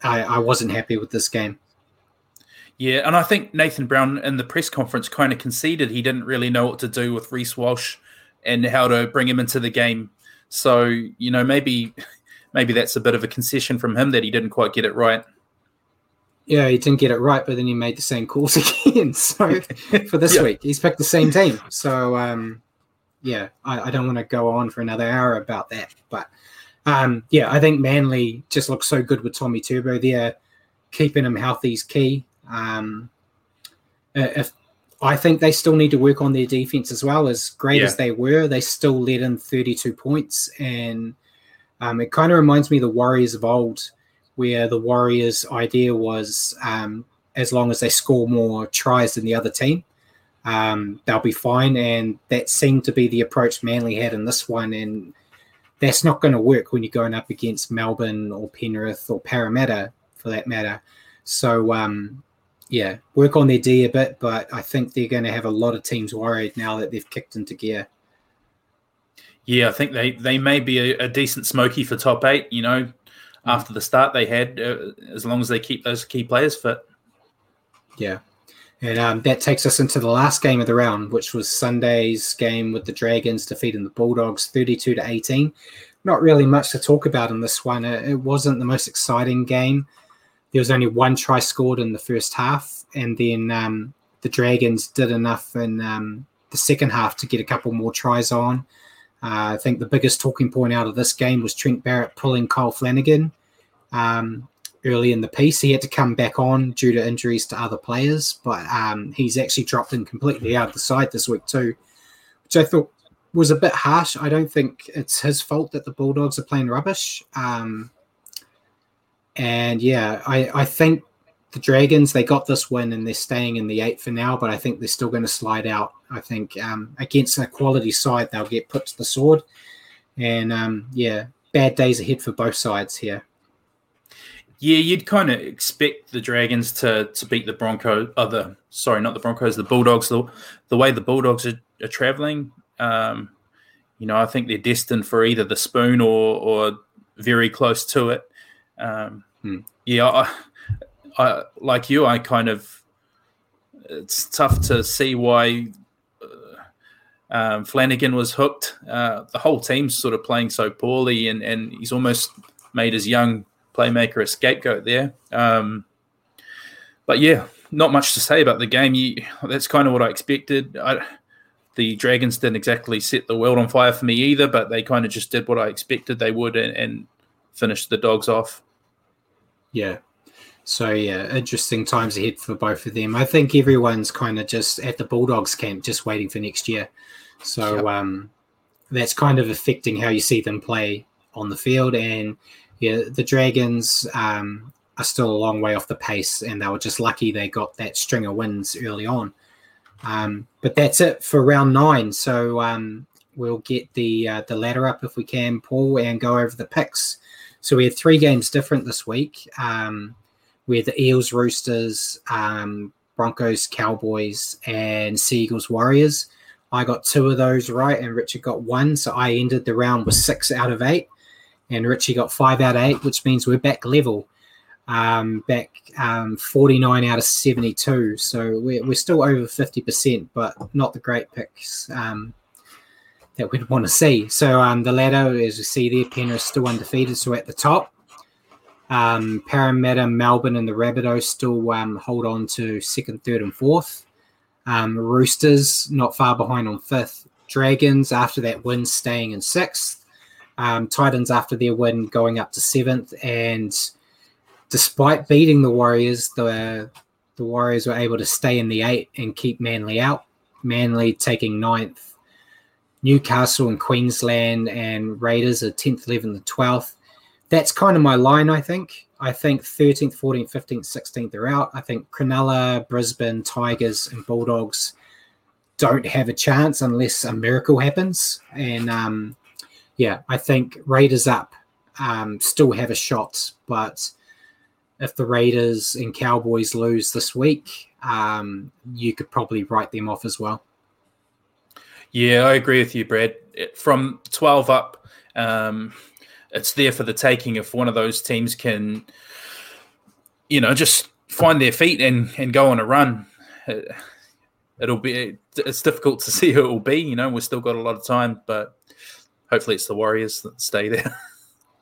I, I wasn't happy with this game. Yeah, and I think Nathan Brown in the press conference kind of conceded he didn't really know what to do with Reece Walsh and how to bring him into the game. So, you know, maybe maybe that's a bit of a concession from him that he didn't quite get it right yeah, he didn't get it right, but then he made the same calls again. So for this yeah. week, he's picked the same team. So um, yeah, I, I don't want to go on for another hour about that, but um, yeah, I think Manly just looks so good with Tommy Turbo there. Keeping him healthy is key. Um, if I think they still need to work on their defense as well. As great yeah. as they were, they still let in 32 points, and um, it kind of reminds me of the Warriors of old where the Warriors' idea was um, as long as they score more tries than the other team, um, they'll be fine. And that seemed to be the approach Manly had in this one. And that's not going to work when you're going up against Melbourne or Penrith or Parramatta for that matter. So, um, yeah, work on their D a bit, but I think they're going to have a lot of teams worried now that they've kicked into gear. Yeah, I think they, they may be a, a decent smoky for top eight. You know, after the start they had, uh, as long as they keep those key players fit. Yeah. And um, that takes us into the last game of the round, which was Sunday's game with the Dragons defeating the Bulldogs 32 to 18. Not really much to talk about in this one. It wasn't the most exciting game. There was only one try scored in the first half, and then um, the Dragons did enough in um, the second half to get a couple more tries on. Uh, I think the biggest talking point out of this game was Trent Barrett pulling Kyle Flanagan um, early in the piece. He had to come back on due to injuries to other players, but um, he's actually dropped in completely out of the side this week too, which I thought was a bit harsh. I don't think it's his fault that the Bulldogs are playing rubbish. Um, and yeah, I, I think the Dragons they got this win and they're staying in the eight for now, but I think they're still going to slide out. I think um, against a quality side they'll get put to the sword, and um, yeah, bad days ahead for both sides here. Yeah, you'd kind of expect the Dragons to to beat the Broncos. Other, oh, sorry, not the Broncos, the Bulldogs. The, the way the Bulldogs are, are traveling, um, you know, I think they're destined for either the spoon or or very close to it. Um, hmm. Yeah, I, I, like you, I kind of it's tough to see why uh, um, Flanagan was hooked. Uh, the whole team's sort of playing so poorly, and and he's almost made his young playmaker a scapegoat there. Um, but yeah, not much to say about the game. You, that's kind of what I expected. I, the Dragons didn't exactly set the world on fire for me either, but they kind of just did what I expected they would and, and finished the dogs off. Yeah. So yeah, interesting times ahead for both of them. I think everyone's kind of just at the Bulldogs camp, just waiting for next year. So yep. um, that's kind of affecting how you see them play on the field. And yeah, the Dragons um, are still a long way off the pace, and they were just lucky they got that string of wins early on. Um, but that's it for round nine. So um, we'll get the uh, the ladder up if we can, Paul, and go over the picks. So we had three games different this week. Um, we had the Eels, Roosters, um, Broncos, Cowboys, and Seagulls, Warriors. I got two of those right, and Richard got one. So I ended the round with six out of eight, and Richie got five out of eight, which means we're back level um, back um, 49 out of 72. So we're, we're still over 50%, but not the great picks um, that we'd want to see. So um, the ladder, as you see there, Penrith still undefeated, so at the top. Um, Parramatta, Melbourne, and the Rabbitohs still um, hold on to second, third, and fourth. Um, Roosters not far behind on fifth. Dragons after that win staying in sixth. Um, Titans after their win going up to seventh, and despite beating the Warriors, the the Warriors were able to stay in the eight and keep Manly out. Manly taking ninth. Newcastle and Queensland and Raiders are 10th, 11th, and 12th. That's kind of my line, I think. I think 13th, 14th, 15th, 16th are out. I think Cronulla, Brisbane, Tigers, and Bulldogs don't have a chance unless a miracle happens. And um, yeah, I think Raiders up um, still have a shot, but if the Raiders and Cowboys lose this week, um, you could probably write them off as well. Yeah, I agree with you, Brad. From 12 up, um, it's there for the taking if one of those teams can, you know, just find their feet and, and go on a run. It'll be, it's difficult to see who it will be. You know, we've still got a lot of time, but hopefully it's the Warriors that stay there.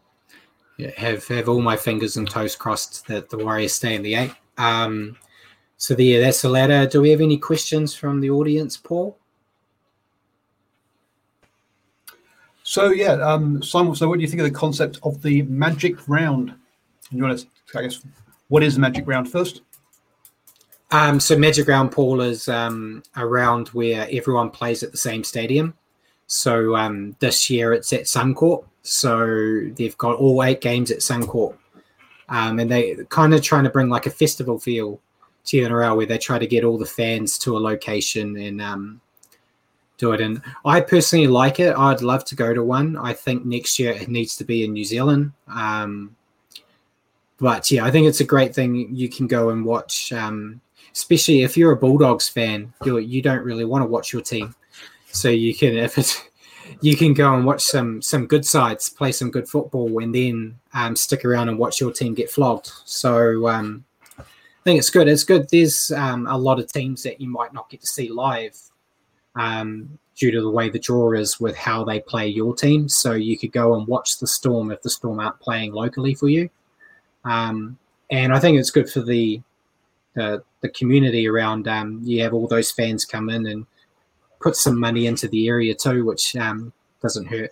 yeah, have have all my fingers and toes crossed that the Warriors stay in the eight. Um, so there, that's the ladder. Do we have any questions from the audience, Paul? So yeah, um, Simon. So what do you think of the concept of the magic round? You want to, I guess, what is the magic round first? Um, so magic round, Paul, is um, a round where everyone plays at the same stadium. So um, this year it's at Suncorp. So they've got all eight games at Suncorp. Um, and they kind of trying to bring like a festival feel to NRL where they try to get all the fans to a location and um, do it. And I personally like it. I'd love to go to one. I think next year it needs to be in New Zealand. Um, but yeah, I think it's a great thing. You can go and watch, um, especially if you're a Bulldogs fan. You you don't really want to watch your team, so you can if it's you can go and watch some some good sides play some good football and then um, stick around and watch your team get flogged. So um, i think it's good. It's good. There's um, a lot of teams that you might not get to see live um, due to the way the draw is with how they play your team. So you could go and watch the storm if the storm aren't playing locally for you. Um, and i think it's good for the the, the community around um, you have all those fans come in and put some money into the area too, which um, doesn't hurt.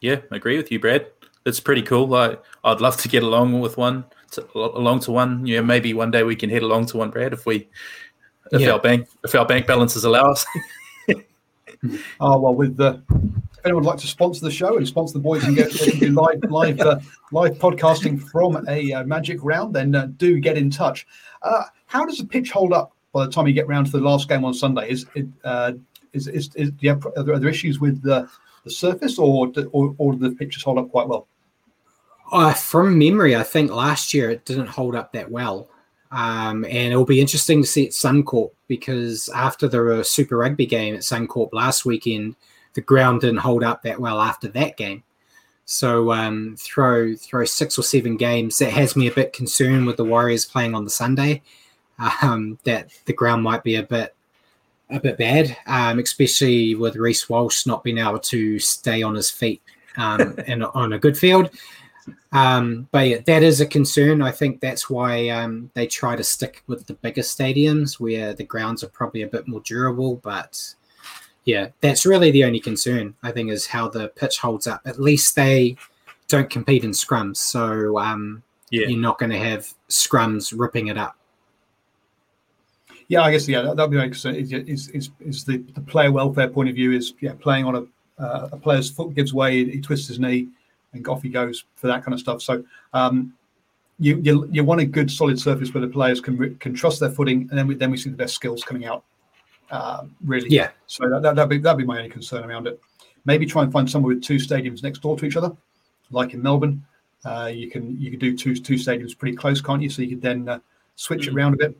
Yeah, I agree with you, Brad. It's pretty cool. I, I'd love to get along with one, to, along to one. Yeah, maybe one day we can head along to one, Brad, if we, if yeah. our bank, if our bank balances allow us. oh well, with the if anyone would like to sponsor the show and sponsor the boys and get they can do live live uh, live podcasting from a uh, magic round, then uh, do get in touch. Uh, how does the pitch hold up by the time you get round to the last game on Sunday? Is it uh, is, is, is do have, are, there, are there issues with the, the surface, or, or or the pitches hold up quite well? Uh, from memory, I think last year it didn't hold up that well. Um, and it'll be interesting to see at Suncorp because after the uh, Super Rugby game at Suncorp last weekend, the ground didn't hold up that well after that game. So um, throw throw six or seven games that has me a bit concerned with the Warriors playing on the Sunday. Um, that the ground might be a bit a bit bad, um, especially with Reece Walsh not being able to stay on his feet um, and on a good field. Um, but yeah, that is a concern. I think that's why um, they try to stick with the bigger stadiums where the grounds are probably a bit more durable. But yeah, that's really the only concern, I think, is how the pitch holds up. At least they don't compete in scrums. So um, yeah. you're not going to have scrums ripping it up. Yeah, I guess yeah, that would be my concern. Is, is, is, the, the player welfare point of view is yeah, playing on a, uh, a player's foot gives way, he twists his knee and off he goes for that kind of stuff. So um, you, you, you want a good solid surface where the players can can trust their footing, and then we then we see the best skills coming out. Uh, really, yeah. So that, that, would be that'd be my only concern around it. Maybe try and find somewhere with two stadiums next door to each other, like in Melbourne. Uh, you can you can do two two stadiums pretty close, can't you? So you could then uh, switch mm-hmm. it around a bit.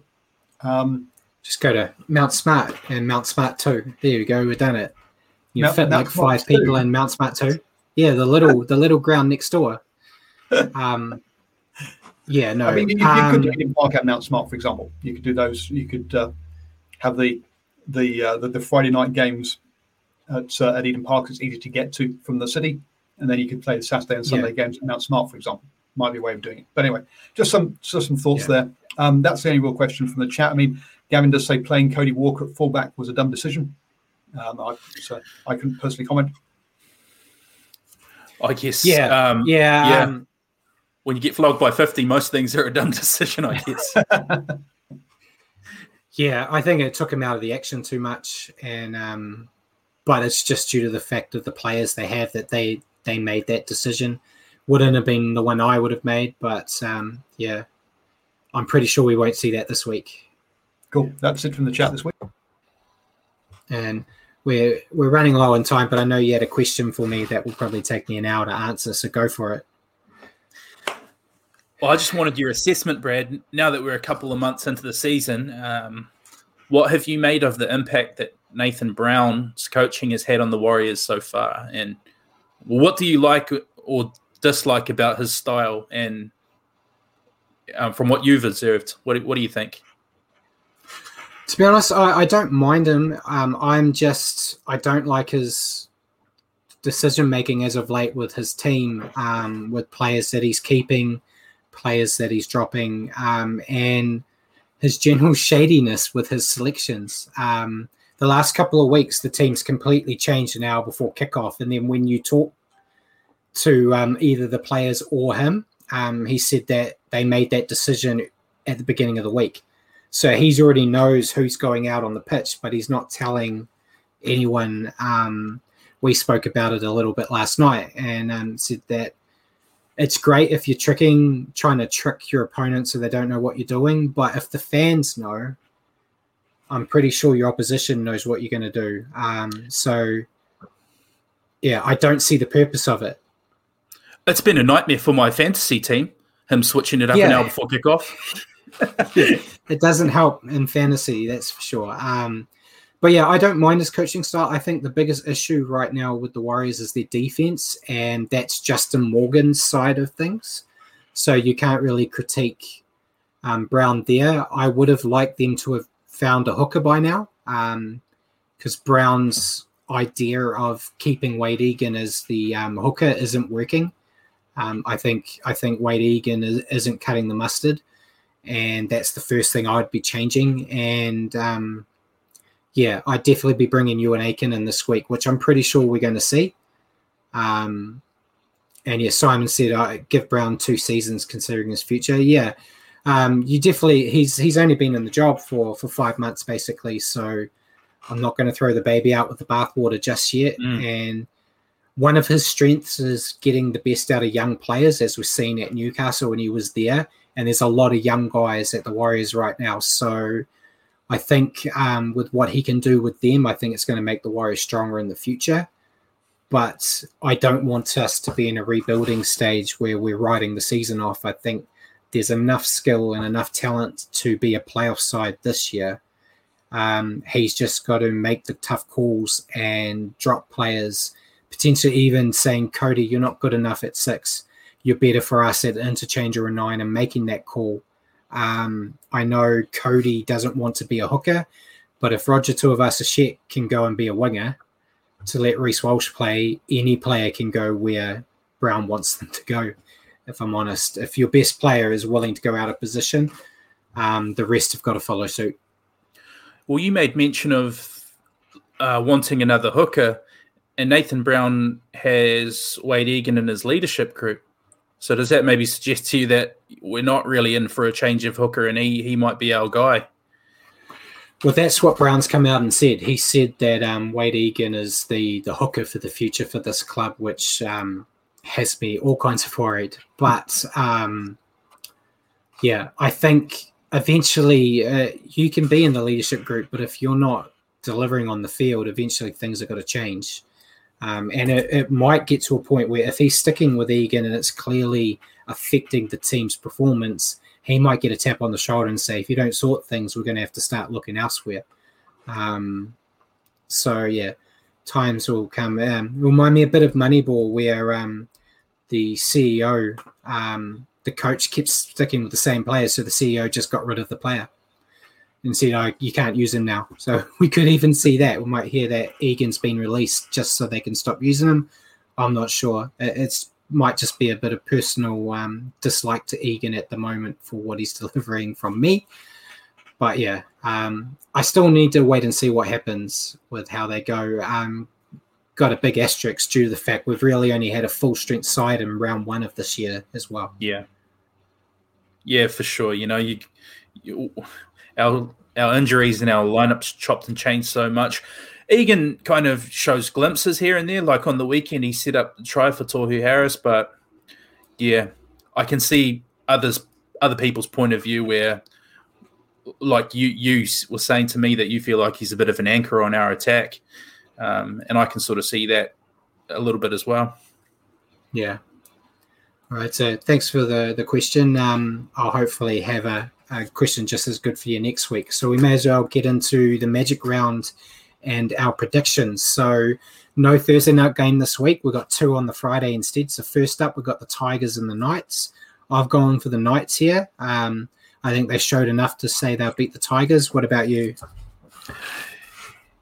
Um, Just go to Mount Smart and Mount Smart two. There you go. We've done it. You Mount, fit Mount like Smart five two. people in Mount Smart two. Yeah, the little the little ground next door. Um, yeah, no. I mean, you, you um, could do Park at Mount Smart, for example. You could do those. You could uh, have the the, uh, the, the Friday night games at uh, at Eden Park. It's easy to get to from the city, and then you could play the Saturday and Sunday yeah. games at Mount Smart, for example. Might be a way of doing it. But anyway, just some just some thoughts yeah. there. Um, that's the only real question from the chat. I mean, Gavin does say playing Cody Walker at fullback was a dumb decision. Um, I, so I couldn't personally comment. I guess. Yeah. Um, yeah. Yeah. Um, when you get flogged by 50, most things are a dumb decision, I guess. yeah, I think it took him out of the action too much. And, um, but it's just due to the fact of the players they have that they, they made that decision. Wouldn't have been the one I would have made, but um, yeah, I'm pretty sure we won't see that this week. Cool. That's it from the chat this week. And we're we're running low on time, but I know you had a question for me that will probably take me an hour to answer. So go for it. Well, I just wanted your assessment, Brad. Now that we're a couple of months into the season, um, what have you made of the impact that Nathan Brown's coaching has had on the Warriors so far? And what do you like or dislike about his style? And um, from what you've observed, what what do you think? To be honest, I, I don't mind him. Um, I'm just I don't like his decision making as of late with his team, um, with players that he's keeping, players that he's dropping, um, and his general shadiness with his selections. Um, the last couple of weeks, the team's completely changed an hour before kickoff, and then when you talk to um, either the players or him, um, he said that they made that decision at the beginning of the week. So he's already knows who's going out on the pitch, but he's not telling anyone. Um, we spoke about it a little bit last night and um, said that it's great if you're tricking, trying to trick your opponent so they don't know what you're doing. But if the fans know, I'm pretty sure your opposition knows what you're going to do. Um, so, yeah, I don't see the purpose of it. It's been a nightmare for my fantasy team, him switching it up yeah. an hour before kickoff. it doesn't help in fantasy, that's for sure. Um, but yeah, I don't mind his coaching style. I think the biggest issue right now with the Warriors is their defense, and that's Justin Morgan's side of things. So you can't really critique um, Brown there. I would have liked them to have found a hooker by now, because um, Brown's idea of keeping Wayde Egan as the um, hooker isn't working. Um, I think I think Wayde Egan is, isn't cutting the mustard and that's the first thing I'd be changing. And um, yeah, I'd definitely be bringing Euan Aitken in this week, which I'm pretty sure we're going to see. Um, and yeah, Simon said I uh, give Brown two seasons considering his future. Yeah, um, you definitely he's he's only been in the job for for five months basically, so I'm not going to throw the baby out with the bathwater just yet. Mm. And one of his strengths is getting the best out of young players, as we've seen at Newcastle when he was there. And there's a lot of young guys at the Warriors right now. So I think um, with what he can do with them, I think it's going to make the Warriors stronger in the future. But I don't want us to be in a rebuilding stage where we're riding the season off. I think there's enough skill and enough talent to be a playoff side this year. Um, he's just got to make the tough calls and drop players, potentially even saying, Kodi, you're not good enough at six. You're better for us at interchange or a nine and making that call. Um, I know Kodi doesn't want to be a hooker, but if Roger Tuivasa-Sheck can go and be a winger to let Reece Walsh play, any player can go where Brown wants them to go. If I'm honest, if your best player is willing to go out of position, um, the rest have got to follow suit. Well, you made mention of uh, wanting another hooker, and Nathan Brown has Wayde Egan in his leadership group. So does that maybe suggest to you that we're not really in for a change of hooker, and he he might be our guy? Well, that's what Brown's come out and said. He said that um, Wayde Egan is the the hooker for the future for this club, which um, has me all kinds of worried. But um, yeah, I think eventually uh, you can be in the leadership group, but if you're not delivering on the field, eventually things are going to change. Um, and it, it, might get to a point where if he's sticking with Egan and it's clearly affecting the team's performance, he might get a tap on the shoulder and say, if you don't sort things, we're going to have to start looking elsewhere. Um, so, yeah, times will come. Um, remind me a bit of Moneyball, where um, the CEO, um, the coach kept sticking with the same player. So the CEO just got rid of the player and said, "Oh, you can't use him now." So we could even see that. We might hear that Egan's been released just so they can stop using him. I'm not sure. It it's, might just be a bit of personal um, dislike to Egan at the moment for what he's delivering from me. But yeah, um, I still need to wait and see what happens with how they go. Um, got a big asterisk due to the fact we've really only had a full strength side in round one of this year as well. Yeah, yeah, for sure. You know, you, you our our injuries and our lineups chopped and changed so much. Egan kind of shows glimpses here and there. Like on the weekend, he set up the try for Tohu Harris, but yeah, I can see others other people's point of view where, like you you were saying to me that you feel like he's a bit of an anchor on our attack, um, and I can sort of see that a little bit as well. Yeah. All right. So thanks for the the question. Um, I'll hopefully have a a question just as good for you next week. So we may as well get into the magic round and our predictions. So no Thursday night game this week. We've got two on the Friday instead. So first up, we've got the Tigers and the Knights. I've gone for the Knights here. Um, I think they showed enough to say they'll beat the Tigers. What about you?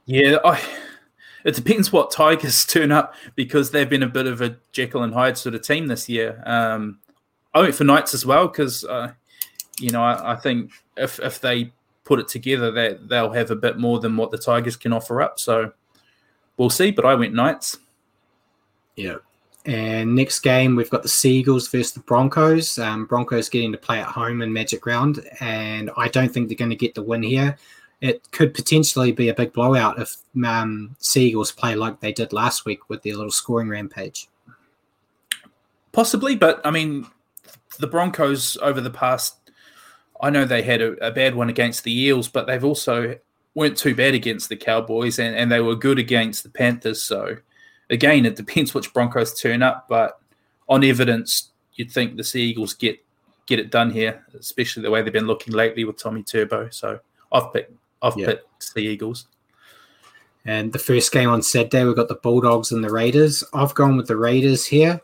Yeah, I, it depends what Tigers turn up because they've been a bit of a Jekyll and Hyde sort of team this year. Um, I went for Knights as well because uh, you know, I, I, think if if they put it together, that they'll have a bit more than what the Tigers can offer up. So we'll see. But I went Knights. Yeah. And next game, we've got the Seagulls versus the Broncos. Um, Broncos getting to play at home in Magic Round, and I don't think they're going to get the win here. It could potentially be a big blowout if um, Seagulls play like they did last week with their little scoring rampage. Possibly, but I mean, the Broncos over the past I know they had a, a, bad one against the Eels, but they've also weren't too bad against the Cowboys, and, and they were good against the Panthers. So again, it depends which Broncos turn up, but on evidence, you'd think the Sea Eagles get get it done here, especially the way they've been looking lately with Tommy Turbo. So I've picked I've yeah. picked Sea Eagles. And the first game on Saturday, we've got the Bulldogs and the Raiders. I've gone with the Raiders here.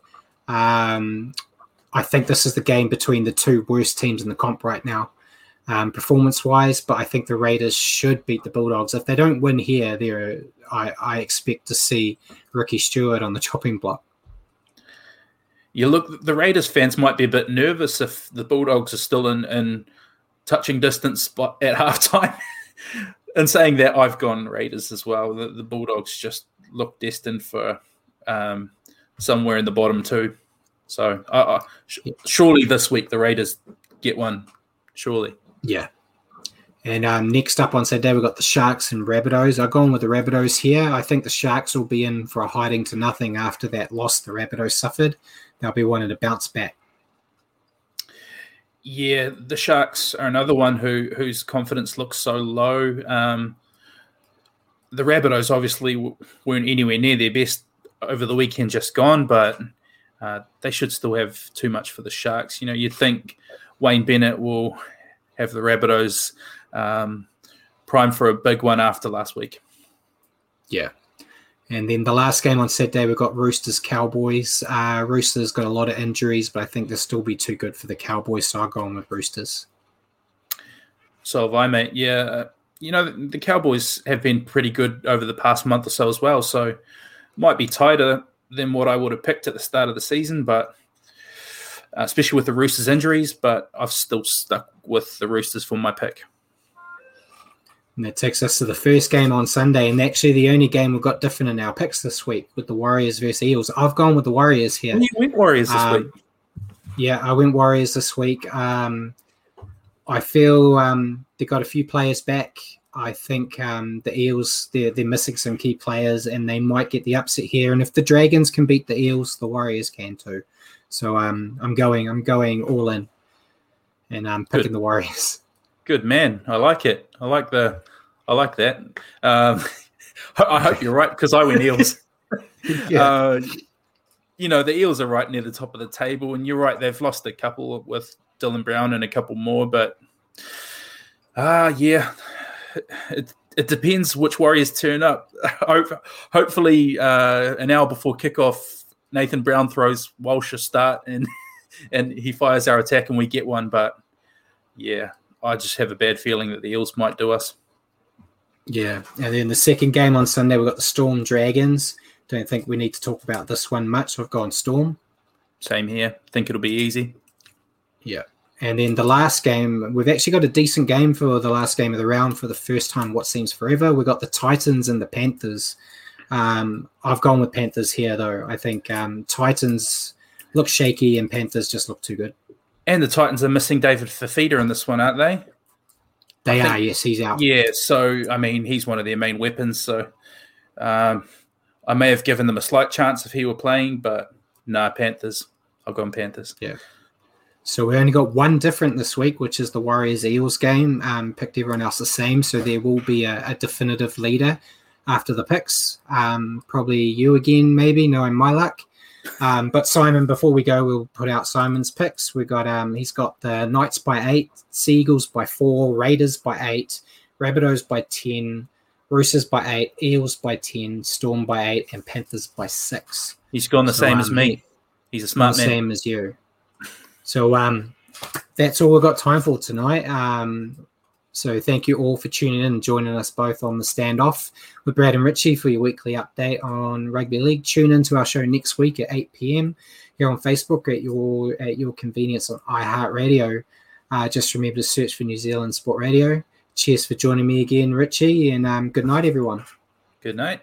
Um, I think this is the game between the two worst teams in the comp right now, um, performance wise. But I think the Raiders should beat the Bulldogs. If they don't win here, there I, I expect to see Ricky Stuart on the chopping block. You look, the Raiders fans might be a bit nervous if the Bulldogs are still in, in touching distance at halftime. and saying that, I've gone Raiders as well. The, the Bulldogs just look destined for um, somewhere in the bottom two. So uh, uh, sh- surely this week the Raiders get one. Surely. Yeah. And um, next up on Saturday, we've got the Sharks and Rabbitohs. I've gone with the Rabbitohs here. I think the Sharks will be in for a hiding to nothing after that loss the Rabbitohs suffered. They'll be wanting to bounce back. Yeah, the Sharks are another one who whose confidence looks so low. Um, the Rabbitohs obviously weren't anywhere near their best over the weekend just gone, but uh, they should still have too much for the Sharks. You know, you'd think Wayne Bennett will have the Rabbitohs um, prime for a big one after last week. Yeah. And then the last game on Saturday, we've got Roosters Cowboys. Uh, Roosters got a lot of injuries, but I think they'll still be too good for the Cowboys, so I'm going with Roosters. So have I, mate. Yeah. Uh, you know, the Cowboys have been pretty good over the past month or so as well. So might be tighter than what I would have picked at the start of the season, but uh, especially with the Roosters injuries. But I've still stuck with the Roosters for my pick. And that takes us to the first game on Sunday, and actually the only game we've got different in our picks this week with the Warriors versus Eels. I've gone with the Warriors here. You went Warriors this um, week. Yeah, I went Warriors this week. Um, I feel um, they got a few players back. I think um, the Eels they're, they're missing some key players, and they might get the upset here. And if the Dragons can beat the Eels, the Warriors can too. So um, I'm going I'm going all in, and I'm picking Good. the Warriors. Good man, I like it. I like the I like that. Um, I hope you're right because I win Eels. yeah. Uh, you know the Eels are right near the top of the table, and you're right. They've lost a couple with Dylan Brown and a couple more, but ah, uh, yeah, it, it depends which Warriors turn up. Hopefully, uh, an hour before kickoff, Nathan Brown throws Walsh a start and and he fires our attack and we get one. But yeah, I just have a bad feeling that the Eels might do us. Yeah, and then the second game on Sunday we've got the Storm Dragons. Don't think we need to talk about this one much. I've gone Storm. Same here. Think it'll be easy. Yeah. And then the last game, we've actually got a decent game for the last game of the round for the first time, what seems forever. We've got the Titans and the Panthers. Um, I've gone with Panthers here, though. I think um, Titans look shaky and Panthers just look too good. And the Titans are missing David Fifita in this one, aren't they? They think, are, yes, he's out. Yeah, so, I mean, he's one of their main weapons. So um, I may have given them a slight chance if he were playing, but no, nah, Panthers. I've gone Panthers. Yeah. So we only got one different this week, which is the Warriors Eels game. Um, picked everyone else the same, so there will be a, a definitive leader after the picks. Um, probably you again, maybe knowing my luck. Um, but Simon, before we go, we'll put out Simon's picks. We got um, he's got the Knights by eight, Seagulls by four, Raiders by eight, Rabbitohs by ten, Roosters by eight, Eels by ten, Storm by eight, and Panthers by six. He's gone the so, same um, as me. He's a smart man. Same as you. So um, that's all we've got time for tonight. Um, so thank you all for tuning in and joining us both on the standoff with Brad and Richie for your weekly update on rugby league. Tune in to our show next week at 8 p.m. here on Facebook at your at your convenience on iHeartRadio. Uh, just remember to search for New Zealand Sport Radio. Cheers for joining me again, Richie, and um, good night, everyone. Good night.